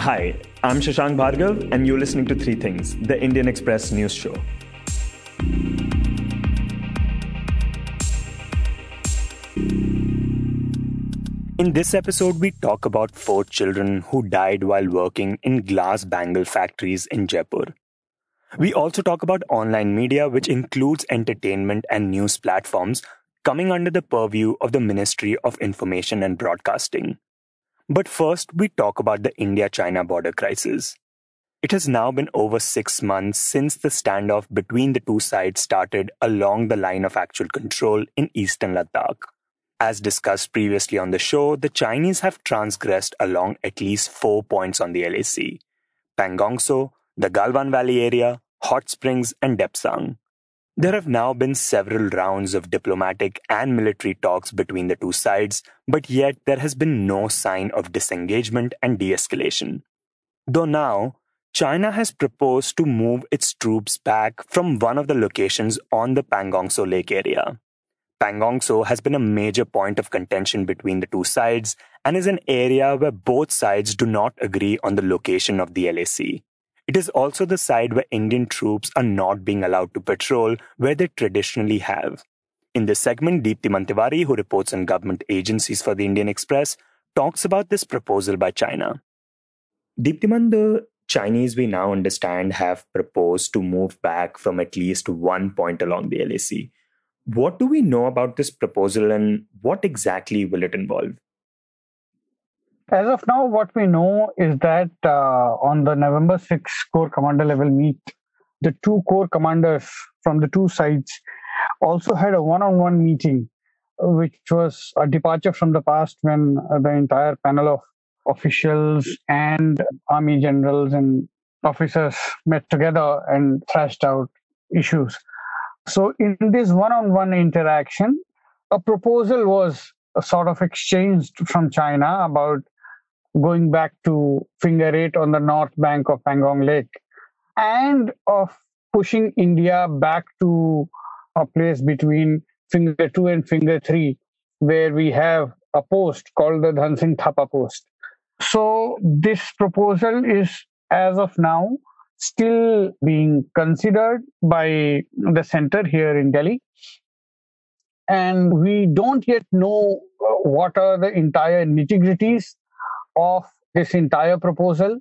Hi, I'm Shashank Bhargav, and you're listening to Three Things, the Indian Express news show. In this episode, we talk about four children who died while working in glass bangle factories in Jaipur. We also talk about online media, which includes entertainment and news platforms coming under the purview of the Ministry of Information and Broadcasting. But first, we talk about the India China border crisis. It has now been over six months since the standoff between the two sides started along the line of actual control in eastern Ladakh. As discussed previously on the show, the Chinese have transgressed along at least four points on the LAC Pangong Tso, the Galwan Valley area, Hot Springs, and Depsang. There have now been several rounds of diplomatic and military talks between the two sides, but yet there has been no sign of disengagement and de escalation. Though now, China has proposed to move its troops back from one of the locations on the Pangong Tso Lake area. Pangong Tso has been a major point of contention between the two sides and is an area where both sides do not agree on the location of the LAC. It is also the side where Indian troops are not being allowed to patrol where they traditionally have. In this segment, Deeptiman Tiwary, who reports on government agencies for the Indian Express, talks about this proposal by China. Deeptiman, the Chinese we now understand have proposed to move back from at least one point along the LAC. What do we know about this proposal and what exactly will it involve? As of now, what we know is that uh, on the November 6 Corps Commander level meet, the two corps commanders from the two sides also had a one on one meeting, which was a departure from the past when the entire panel of officials and army generals and officers met together and thrashed out issues. So, in this one on one interaction, a proposal was sort of exchanged from China about going back to Finger 8 on the north bank of Pangong Lake and of pushing India back to a place between Finger 2 and Finger 3 where we have a post called the Dhan Singh Thapa post. So this proposal is as of now still being considered by the center here in Delhi. And we don't yet know uh, what are the entire nitty gritties of this entire proposal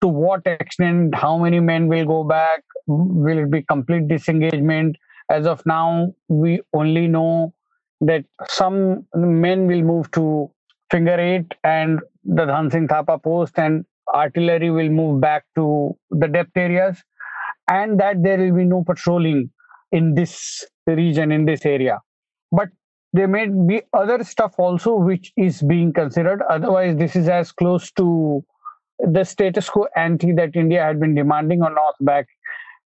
to what extent how many men will go back will it be complete disengagement? As of now we only know that some men will move to finger 8 and the Dhan Singh Thapa post and artillery will move back to the depth areas and that there will be no patrolling in this region in this area. But there may be other stuff also which is being considered. Otherwise this is as close to the status quo ante that india had been demanding on north back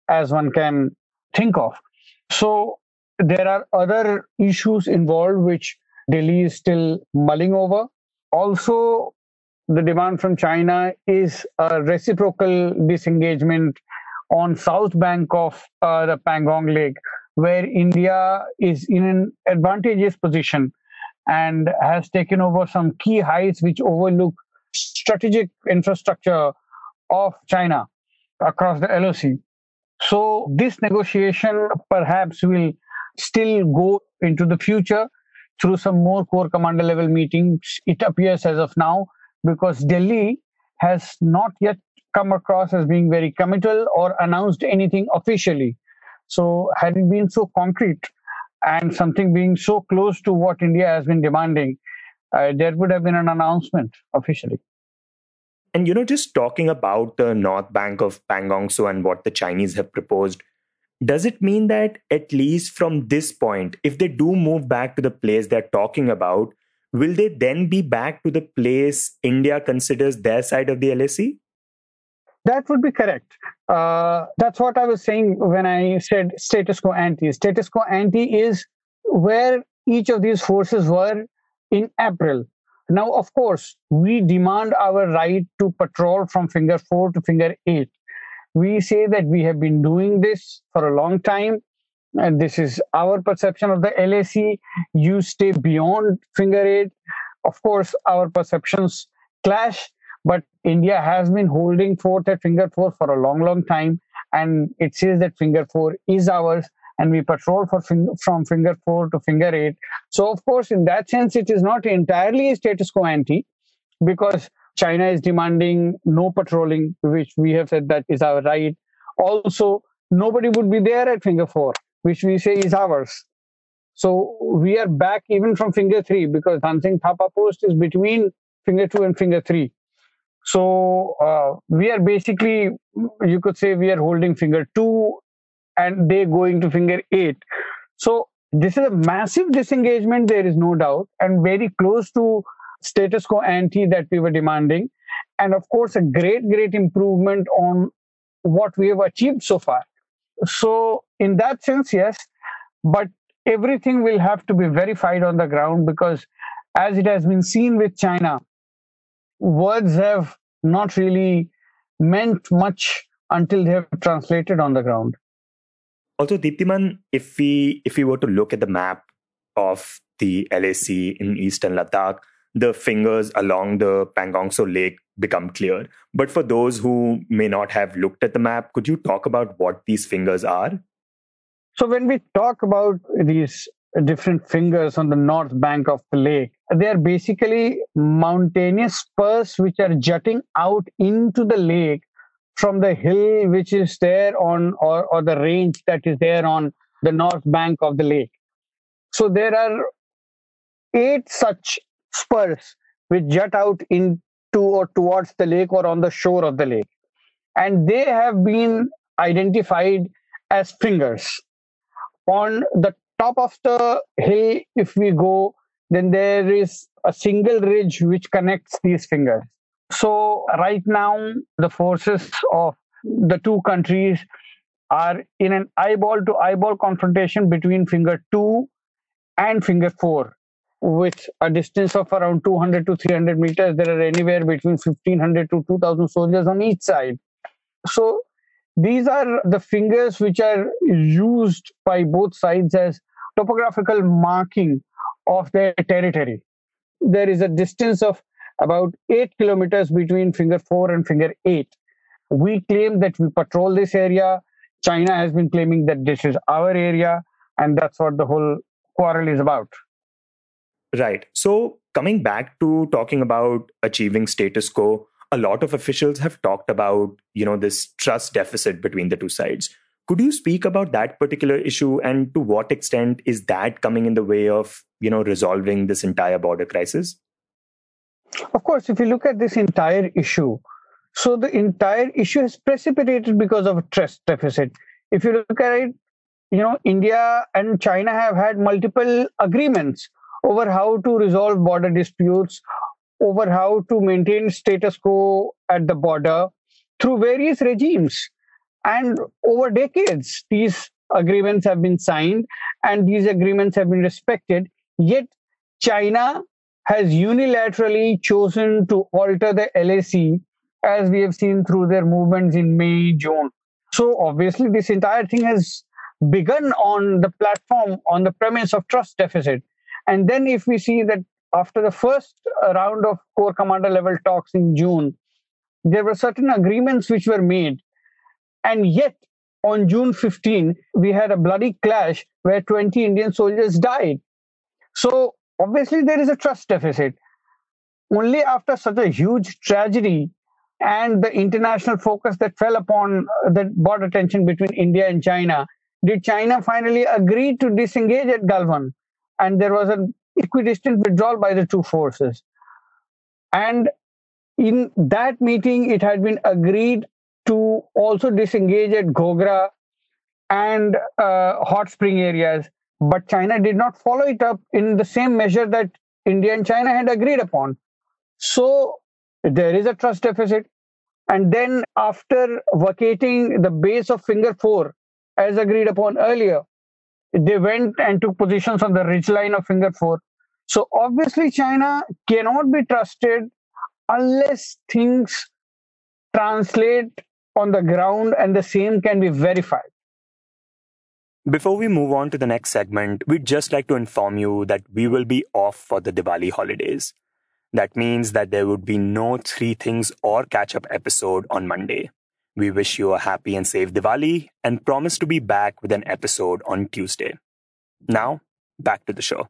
as one can think of. So there are other issues involved which delhi is still mulling over. Also the demand from china is a reciprocal disengagement on south bank of uh, the pangong lake where India is in an advantageous position and has taken over some key heights which overlook strategic infrastructure of China across the LOC. So this negotiation perhaps will still go into the future through some more corps commander level meetings. It appears as of now because Delhi has not yet come across as being very committal or announced anything officially. So, had it been so concrete and something being so close to what India has been demanding, uh, there would have been an announcement officially. And you know, just talking about the north bank of Pangong Tso and what the Chinese have proposed, does it mean that at least from this point, if they do move back to the place they're talking about, will they then be back to the place India considers their side of the LAC? That would be correct. Uh, that's what I was saying when I said status quo ante. Status quo ante is where each of these forces were in April. Now, of course, we demand our right to patrol from finger four to finger eight. We say that we have been doing this for a long time, and this is our perception of the LAC. You stay beyond finger eight. Of course, our perceptions clash, But India has been holding forth at finger four for a long, long time. And it says that finger four is ours and we patrol from finger four to finger eight. So, of course, in that sense, it is not entirely a status quo ante because China is demanding no patrolling, which we have said that is our right. Also, nobody would be there at finger four, which we say is ours. So we are back even from finger three because Dhan Singh Thapa post is between finger two and finger three. So uh, we are basically, you could say, we are holding finger two and they going to finger eight. So this is a massive disengagement, there is no doubt, and very close to status quo ante that we were demanding. And of course, a great, great improvement on what we have achieved so far. So, in that sense, yes, but everything will have to be verified on the ground because, as it has been seen with China, words have not really meant much until they have translated on the ground. Also, Deeptiman, if we if we were to look at the map of the LAC in eastern Ladakh, the fingers along the Pangong Tso Lake become clear. But for those who may not have looked at the map, could you talk about what these fingers are? So, when we talk about these different fingers on the north bank of the lake, they are basically mountainous spurs which are jutting out into the lake from the hill which is there on, or, or the range that is there on the north bank of the lake. So, there are eight such spurs which jut out into or towards the lake or on the shore of the lake. And they have been identified as fingers. On the top of the hill, if we go, then there is a single ridge which connects these fingers. So, right now, the forces of the two countries are in an eyeball to eyeball confrontation between finger two and finger four with a distance of around 200 to 300 meters. There are anywhere between 1500 to 2000 soldiers on each side. So these are the fingers which are used by both sides as topographical marking of their territory. There is a distance of about 8 kilometers between finger 4 and finger 8. We claim that we patrol this area. China has been claiming that this is our area, and that's what the whole quarrel is about. Right. So, coming back to talking about achieving status quo, a lot of officials have talked about, you know, this trust deficit between the two sides. Could you speak about that particular issue and to what extent is that coming in the way of, you know, resolving this entire border crisis? Of course, if you look at this entire issue, so the entire issue is precipitated because of a trust deficit. If you look at it, you know, India and China have had multiple agreements over how to resolve border disputes, over how to maintain status quo at the border through various regimes. And over decades, these agreements have been signed and these agreements have been respected. Yet, China has unilaterally chosen to alter the LAC, as we have seen through their movements in May, June. So, obviously, this entire thing has begun on the platform, on the premise of trust deficit. And then if we see that after the first round of corps commander level talks in June, there were certain agreements which were made. And yet, on June 15, we had a bloody clash where 20 Indian soldiers died. So, obviously, there is a trust deficit. Only after such a huge tragedy and the international focus that fell upon uh, the border tension between India and China did China finally agree to disengage at Galwan and there was an equidistant withdrawal by the two forces. And in that meeting, it had been agreed to also disengage at Gogra and uh, hot spring areas. But China did not follow it up in the same measure that India and China had agreed upon. So there is a trust deficit. And then, after vacating the base of Finger 4, as agreed upon earlier, they went and took positions on the ridge line of finger four. So obviously, China cannot be trusted unless things translate on the ground and the same can be verified. Before we move on to the next segment, we'd just like to inform you that we will be off for the Diwali holidays. That means that there would be no three things or catch up episode on Monday. We wish you a happy and safe Diwali and promise to be back with an episode on Tuesday. Now, back to the show.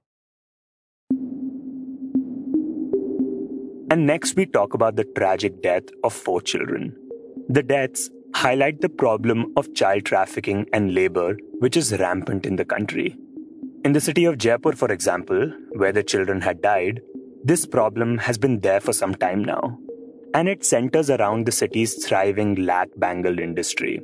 And next, we talk about the tragic death of four children. The deaths highlight the problem of child trafficking and labor, which is rampant in the country. In the city of Jaipur, for example, where the children had died, this problem has been there for some time now, and it centers around the city's thriving lac bangle industry.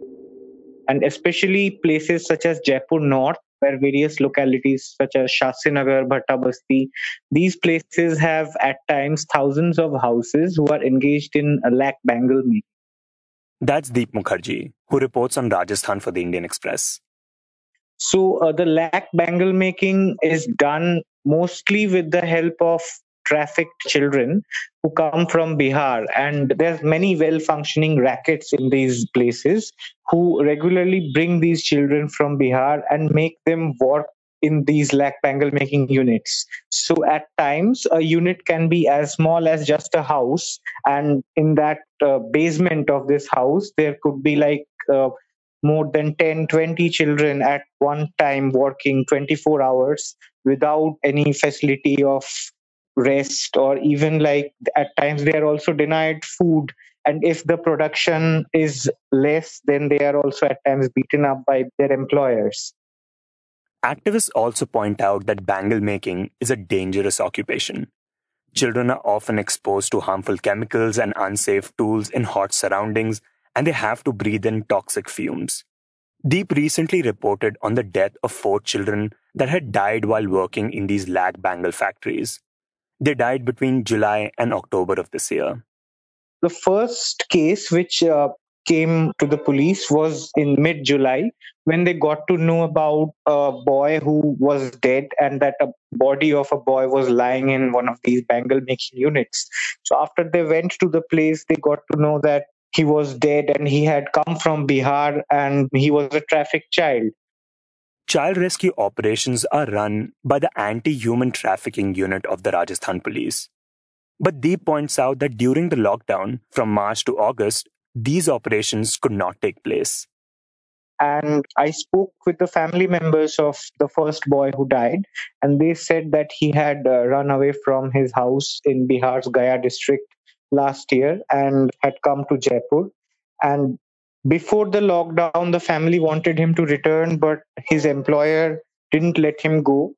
And especially places such as Jaipur North, where various localities such as Shastinagar, Bhattabasti, these places have at times thousands of houses who are engaged in lac bangle making. That's Deep Mukherjee, who reports on Rajasthan for the Indian Express. So uh, the lac bangle making is done mostly with the help of trafficked children who come from Bihar. And there's many well functioning rackets in these places who regularly bring these children from Bihar and make them work in these lac bangle making units. So at times, a unit can be as small as just a house, and in that uh, basement of this house, there could be like uh, more than 10, 20 children at one time working 24 hours without any facility of rest or even like at times they are also denied food and if the production is less then they are also at times beaten up by their employers Activists also point out that bangle making is a dangerous occupation. Children are often exposed to harmful chemicals and unsafe tools in hot surroundings, and they have to breathe in toxic fumes. Deep recently reported on the death of four children that had died while working in these lac bangle factories. They died between July and October of this year. The first case, which uh, came to the police was in mid July when they got to know about a boy who was dead and that a body of a boy was lying in one of these bangle making units. So after they went to the place, they got to know that he was dead and he had come from Bihar and he was a trafficked child. Child rescue operations are run by the anti human trafficking unit of the Rajasthan police. But Deep points out that during the lockdown from March to August, these operations could not take place. And I spoke with the family members of the first boy who died, and they said that he had uh, run away from his house in Bihar's Gaya district last year and had come to Jaipur. And before the lockdown, the family wanted him to return, but his employer didn't let him go.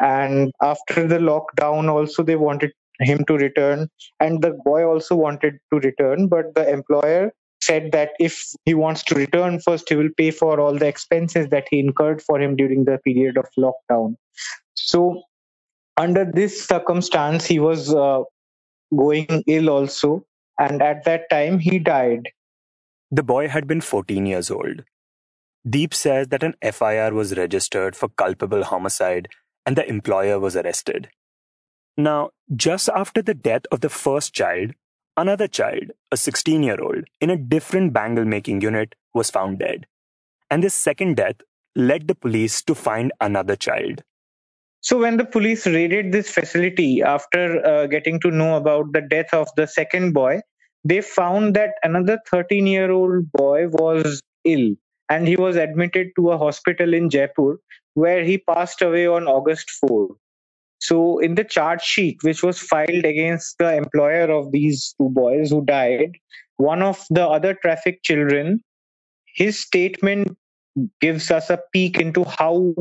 And after the lockdown, also, they wanted him to return. And the boy also wanted to return but the employer said that if he wants to return first he will pay for all the expenses that he incurred for him during the period of lockdown. So under this circumstance he was uh, going ill also. And at that time he died. The boy had been 14 years old. Deep says that an fir was registered for culpable homicide and the employer was arrested now, just after the death of the first child, another child, a 16 year old, in a different bangle making unit, was found dead. And this second death led the police to find another child. So, when the police raided this facility after uh, getting to know about the death of the second boy, they found that another 13 year old boy was ill and he was admitted to a hospital in Jaipur where he passed away on August 4. So, in the charge sheet, which was filed against the employer of these two boys who died, one of the other trafficked children, his statement gives us a peek into how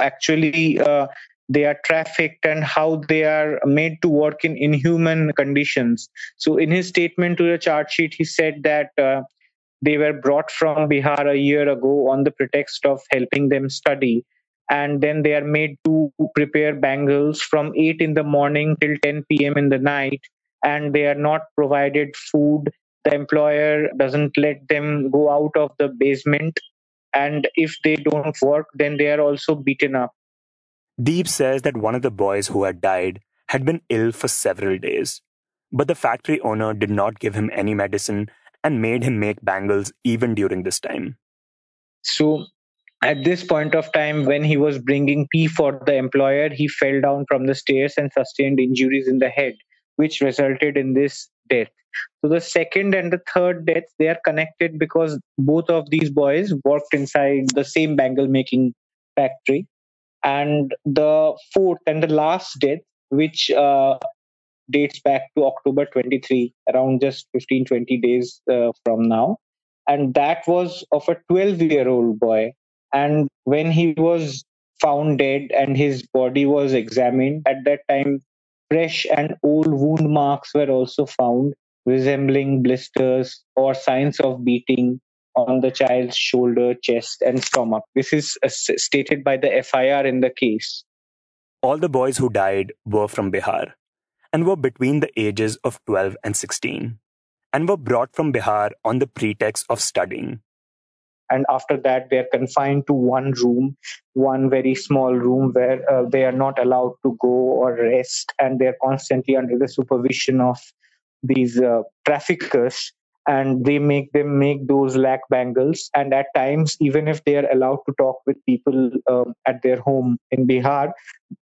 actually uh, they are trafficked and how they are made to work in inhuman conditions. So, in his statement to the charge sheet, he said that uh, they were brought from Bihar a year ago on the pretext of helping them study and then they are made to prepare bangles from 8 in the morning till 10 p.m. in the night and they are not provided food the employer doesn't let them go out of the basement and if they don't work then they are also beaten up deep says that one of the boys who had died had been ill for several days but the factory owner did not give him any medicine and made him make bangles even during this time so at this point of time, when he was bringing tea for the employer, he fell down from the stairs and sustained injuries in the head. which resulted in this death. So the second and the third deaths they are connected because both of these boys worked inside the same bangle making factory, and the fourth and the last death, which uh, dates back to October 23, around just 15 20 days uh, from now, and that was of a 12 year old boy. And when he was found dead and his body was examined, at that time fresh and old wound marks were also found resembling blisters or signs of beating on the child's shoulder, chest, and stomach. This is stated by the FIR in the case. All the boys who died were from Bihar and were between the ages of 12 and 16 and were brought from Bihar on the pretext of studying. And after that, they're confined to one room, one very small room where uh, they are not allowed to go or rest, and they're constantly under the supervision of these uh, traffickers. And they make them make those lac bangles. And at times even if they are allowed to talk with people um, at their home in bihar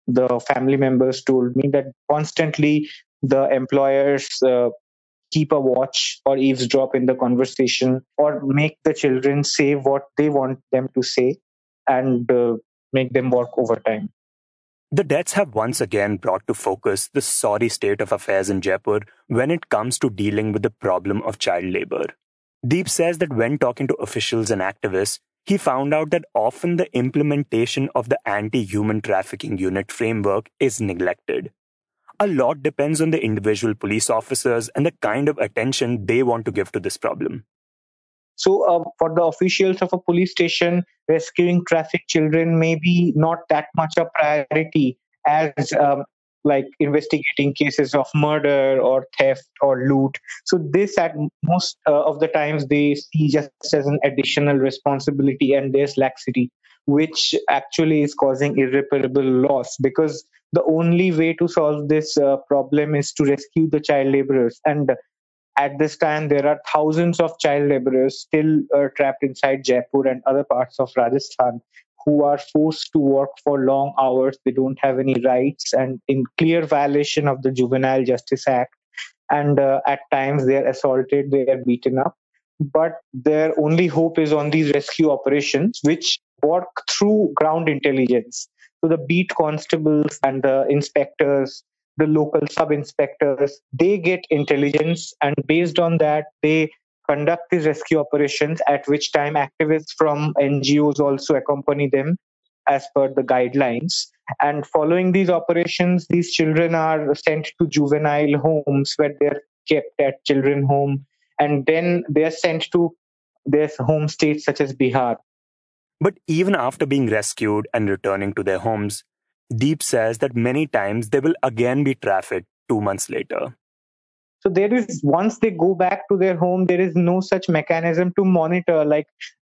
the family members told me that constantly the employers uh, keep a watch or eavesdrop in the conversation or make the children say what they want them to say and uh, make them work overtime the deaths have once again brought to focus the sorry state of affairs in Jaipur when it comes to dealing with the problem of child labor. Deep says that when talking to officials and activists, he found out that often the implementation of the anti human trafficking unit framework is neglected. A lot depends on the individual police officers and the kind of attention they want to give to this problem. So, uh, for the officials of a police station, rescuing trafficked children may be not that much a priority as um, like investigating cases of murder or theft or loot. So, this at most uh, of the times they see just as an additional responsibility and there's laxity, which actually is causing irreparable loss because the only way to solve this uh, problem is to rescue the child laborers. And at this time, there are thousands of child laborers still uh, trapped inside Jaipur and other parts of Rajasthan who are forced to work for long hours. They don't have any rights and in clear violation of the Juvenile Justice Act. And uh, at times they are assaulted, they are beaten up. But their only hope is on these rescue operations, which work through ground intelligence. So the beat constables and the inspectors the local sub inspectors they get intelligence and based on that they conduct these rescue operations at which time activists from ngos also accompany them as per the guidelines. And following these operations these children are sent to juvenile homes where they're kept at children home. And then they're sent to their home states such as bihar but even after being rescued and returning to their homes Deep says that many times they will again be trafficked two months later. So there is once they go back to their home, there is no such mechanism to monitor like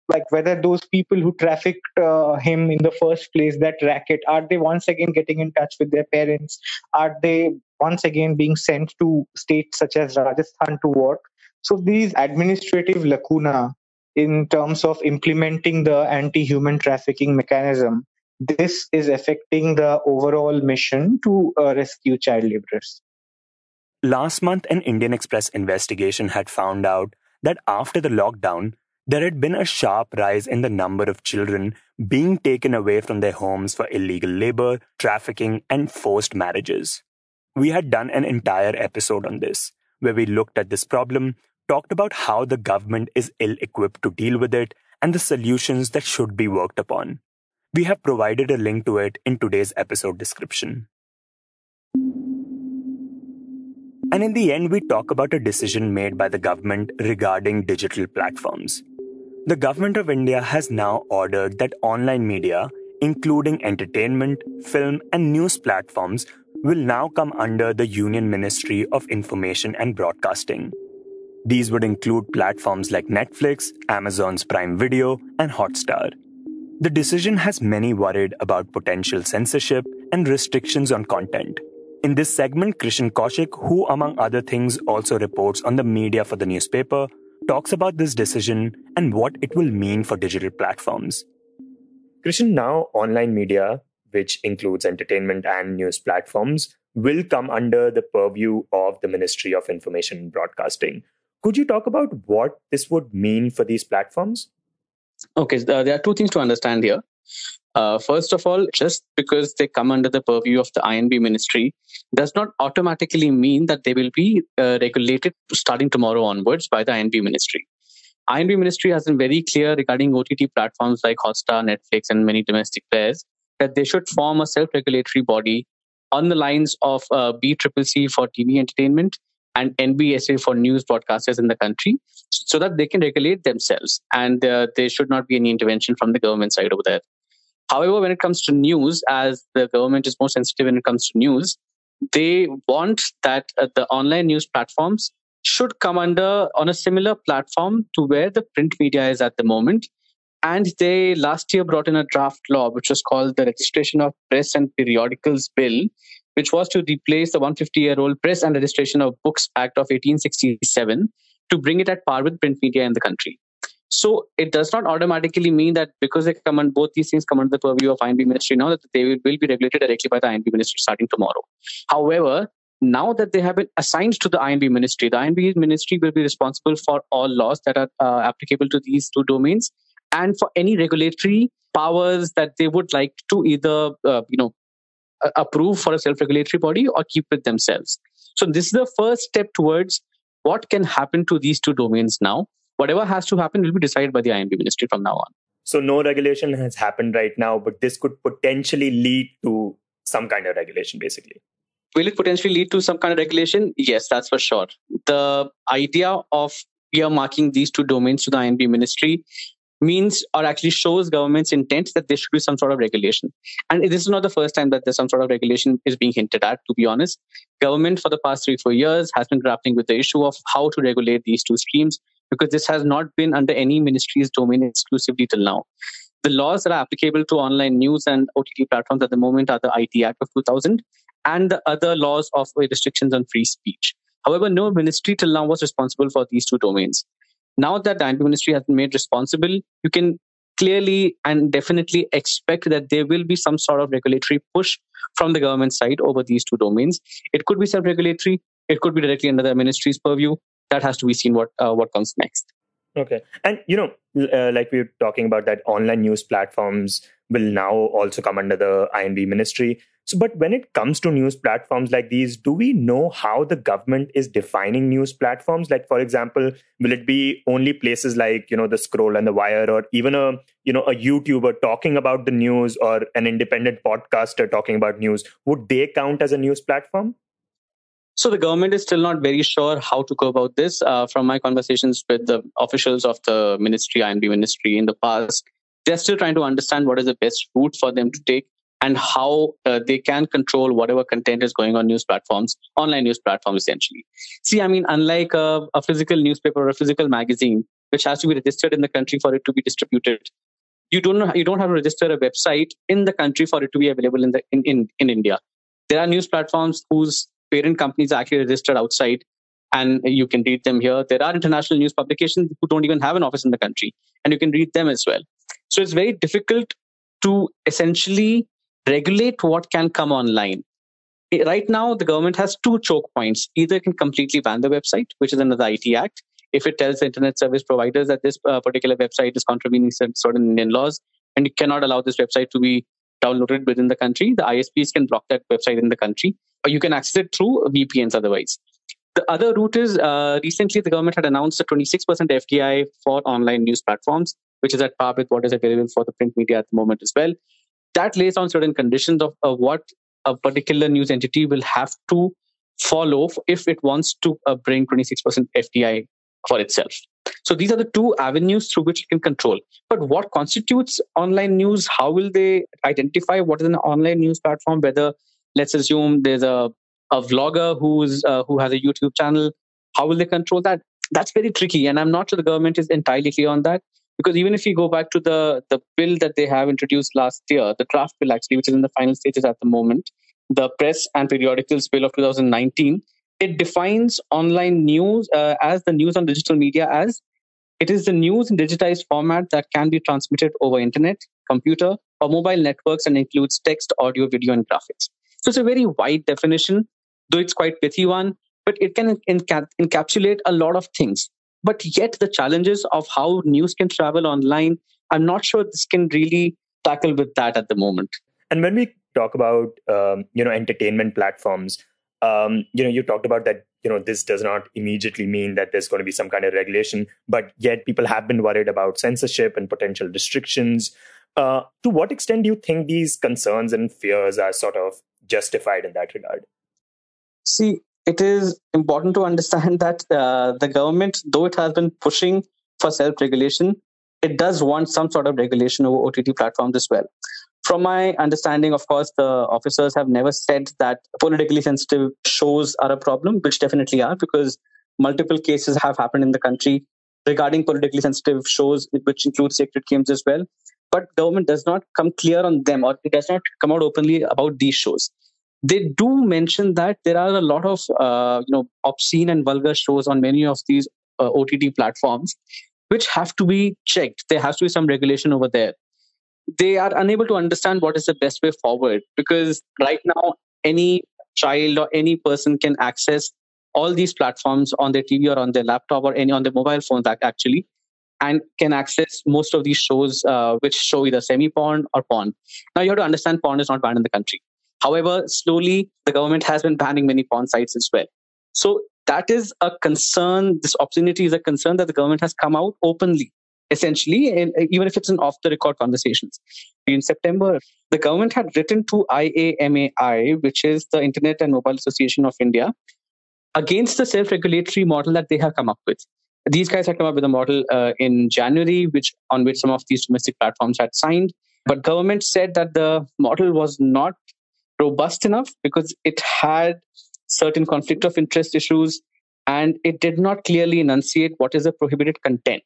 like whether those people who trafficked uh, him in the first place, that racket, are they once again getting in touch with their parents? Are they once again being sent to states such as Rajasthan to work? So these administrative lacuna in terms of implementing the anti-human trafficking mechanism this is affecting the overall mission to uh, rescue child laborers. Last month, an Indian Express investigation had found out that after the lockdown, there had been a sharp rise in the number of children being taken away from their homes for illegal labor, trafficking, and forced marriages. We had done an entire episode on this, where we looked at this problem, talked about how the government is ill equipped to deal with it, and the solutions that should be worked upon. We have provided a link to it in today's episode description. And in the end, we talk about a decision made by the government regarding digital platforms. The government of India has now ordered that online media, including entertainment, film, and news platforms, will now come under the Union Ministry of Information and Broadcasting. These would include platforms like Netflix, Amazon's Prime Video, and Hotstar. The decision has many worried about potential censorship and restrictions on content. In this segment, Krishn Kaushik, who among other things also reports on the media for the newspaper, talks about this decision and what it will mean for digital platforms. Krishn, now online media, which includes entertainment and news platforms, will come under the purview of the Ministry of Information and Broadcasting. Could you talk about what this would mean for these platforms? Okay, uh, there are two things to understand here. Uh, first of all, just because they come under the purview of the I&B ministry does not automatically mean that they will be uh, regulated starting tomorrow onwards by the I&B ministry. I&B ministry has been very clear regarding OTT platforms like Hotstar, Netflix, and many domestic players that they should form a self-regulatory body on the lines of uh, BCCC for TV entertainment and NBSA for news broadcasters in the country so that they can regulate themselves and uh, there should not be any intervention from the government side over there. However, when it comes to news, as the government is more sensitive when it comes to news, they want that uh, the online news platforms should come under on a similar platform to where the print media is at the moment. And they last year brought in a draft law, which was called the Registration of Press and Periodicals Bill, which was to replace the 150 year old Press and Registration of Books Act of 1867 to bring it at par with print media in the country. So it does not automatically mean that because they come on both these things come under the purview of I&B ministry now that they will, will be regulated directly by the I&B ministry starting tomorrow. However, now that they have been assigned to the I&B ministry, the I&B ministry will be responsible for all laws that are uh, applicable to these two domains and for any regulatory powers that they would like to either uh, you know approve for a self-regulatory body or keep with themselves. So this is the first step towards what can happen to these two domains now whatever has to happen will be decided by the I&B ministry from now on. So no regulation has happened right now, but this could potentially lead to some kind of regulation, basically. Will it potentially lead to some kind of regulation? Yes, that's for sure. The idea of earmarking these two domains to the I&B ministry means or actually shows government's intent that there should be some sort of regulation. And this is not the first time that there's some sort of regulation is being hinted at, to be honest. Government for the past three, four years has been grappling with the issue of how to regulate these two streams because this has not been under any ministry's domain exclusively till now. The laws that are applicable to online news and OTT platforms at the moment are the IT Act of 2000 and the other laws of restrictions on free speech. However, no ministry till now was responsible for these two domains. Now that the I&B ministry has been made responsible, you can clearly and definitely expect that there will be some sort of regulatory push from the government side over these two domains. It could be self-regulatory, it could be directly under the ministry's purview, that has to be seen what uh, what comes next. Okay. And you know uh, like we were talking about that online news platforms will now also come under the I&B ministry so but when it comes to news platforms like these do we know how the government is defining news platforms? Like for example will it be only places like you know the scroll and the wire or even a you know a youtuber talking about the news or an independent podcaster talking about news? Would they count as a news platform? So the government is still not very sure how to go about this. Uh, from my conversations with the officials of the ministry, I&B ministry in the past, they're still trying to understand what is the best route for them to take and how uh, they can control whatever content is going on news platforms, online news platforms essentially. See, I mean, unlike a, a physical newspaper or a physical magazine, which has to be registered in the country for it to be distributed, you don't you don't have to register a website in the country for it to be available in the in, in, in India. There are news platforms whose parent companies are actually registered outside and you can read them here. There are international news publications who don't even have an office in the country and you can read them as well. So it's very difficult to essentially regulate what can come online. Right now, the government has two choke points. Either it can completely ban the website, which is under the IT Act. If it tells internet service providers that this uh, particular website is contravening certain Indian laws and you cannot allow this website to be downloaded within the country, the ISPs can block that website in the country or you can access it through VPNs otherwise. The other route is uh, recently the government had announced a 26% FDI for online news platforms, which is at par with what is available for the print media at the moment as well. That lays down certain conditions of, of what a particular news entity will have to follow if it wants to uh, bring 26% FDI for itself. So these are the two avenues through which it can control. But what constitutes online news? How will they identify what is an online news platform? Whether let's assume there's a, a vlogger who's uh, who has a youtube channel how will they control that that's very tricky and i'm not sure the government is entirely clear on that because even if you go back to the the bill that they have introduced last year the draft bill actually which is in the final stages at the moment the press and periodicals bill of 2019 it defines online news uh, as the news on digital media as it is the news in digitized format that can be transmitted over internet computer or mobile networks and includes text audio video and graphics So it's a very wide definition, though it's quite pithy one, but it can enca- encapsulate a lot of things. But yet the challenges of how news can travel online, I'm not sure this can really tackle with that at the moment. And when we talk about um, you know entertainment platforms, um, you know you talked about that you know this does not immediately mean that there's going to be some kind of regulation, but yet people have been worried about censorship and potential restrictions. Uh, to what extent do you think these concerns and fears are sort of justified in that regard? See, it is important to understand that uh, the government, though it has been pushing for self regulation, it does want some sort of regulation over OTT platforms as well. From my understanding, of course, the officers have never said that politically sensitive shows are a problem, which definitely are, because multiple cases have happened in the country regarding politically sensitive shows, which include sacred games as well. But government does not come clear on them, or it does not come out openly about these shows. They do mention that there are a lot of uh, you know obscene and vulgar shows on many of these uh, OTT platforms, which have to be checked. There has to be some regulation over there. They are unable to understand what is the best way forward because right now, any child or any person can access all these platforms on their TV or on their laptop or any on their mobile phone actually, and can access most of these shows uh, which show either semi porn or porn. Now you have to understand porn is not banned in the country. However, slowly the government has been banning many porn sites as well. So that is a concern. This obscenity is a concern that the government has come out openly, essentially, and even if it's in off the record conversations. In September, the government had written to IAMAI, which is the Internet and Mobile Association of India, against the self regulatory model that they have come up with. These guys had come up with a model uh, in January, which on which some of these domestic platforms had signed. But government said that the model was not robust enough because it had certain conflict of interest issues and it did not clearly enunciate what is a prohibited content.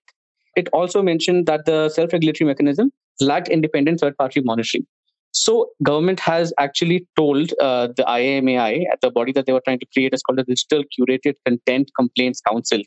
It also mentioned that the self-regulatory mechanism lacked independent third-party monitoring. So government has actually told uh, the IAMAI, at the body that they were trying to create, is called the Digital Curated Content Complaints Council,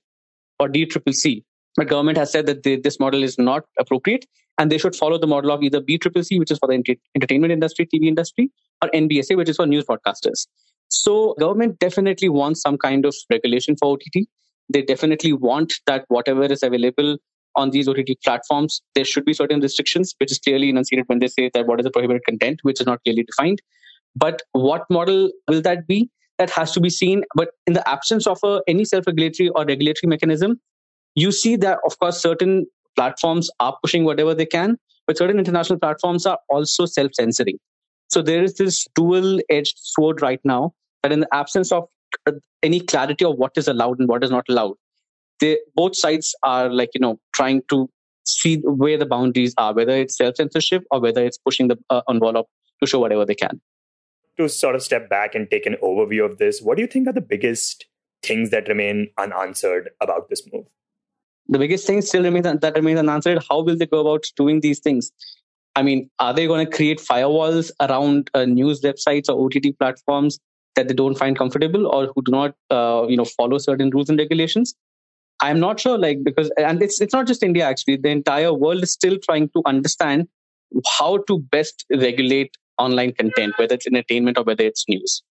or DCCC. But government has said that they, this model is not appropriate, and they should follow the model of either BCCC, which is for the entertainment industry, TV industry, or NBSA, which is for news broadcasters. So government definitely wants some kind of regulation for OTT. They definitely want that whatever is available on these OTT platforms, there should be certain restrictions, which is clearly enunciated when they say that what is the prohibited content, which is not clearly defined. But what model will that be? That has to be seen. But in the absence of a, any self-regulatory or regulatory mechanism, you see that, of course, certain platforms are pushing whatever they can, but certain international platforms are also self-censoring. So there is this dual edged sword right now that in the absence of uh, any clarity of what is allowed and what is not allowed, they, both sides are like, you know, trying to see where the boundaries are, whether it's self censorship or whether it's pushing the uh, envelope to show whatever they can. To sort of step back and take an overview of this, what do you think are the biggest things that remain unanswered about this move? The biggest thing still remains that remains unanswered. How will they go about doing these things? I mean, are they going to create firewalls around uh, news websites or OTT platforms that they don't find comfortable or who do not, uh, you know, follow certain rules and regulations? I'm not sure, like because and it's it's not just India actually. The entire world is still trying to understand how to best regulate online content, whether it's entertainment or whether it's news.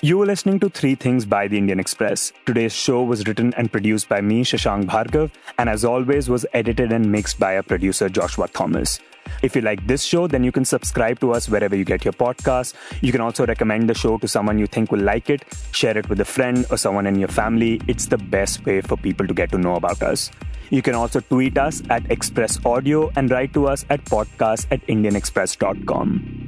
You were listening to Three Things by the Indian Express. Today's show was written and produced by me, Shashank Bhargav, and as always, was edited and mixed by our producer, Joshua Thomas. If you like this show, then you can subscribe to us wherever you get your podcasts. You can also recommend the show to someone you think will like it, share it with a friend or someone in your family. It's the best way for people to get to know about us. You can also tweet us at Express Audio and write to us at podcast at indianexpress.com.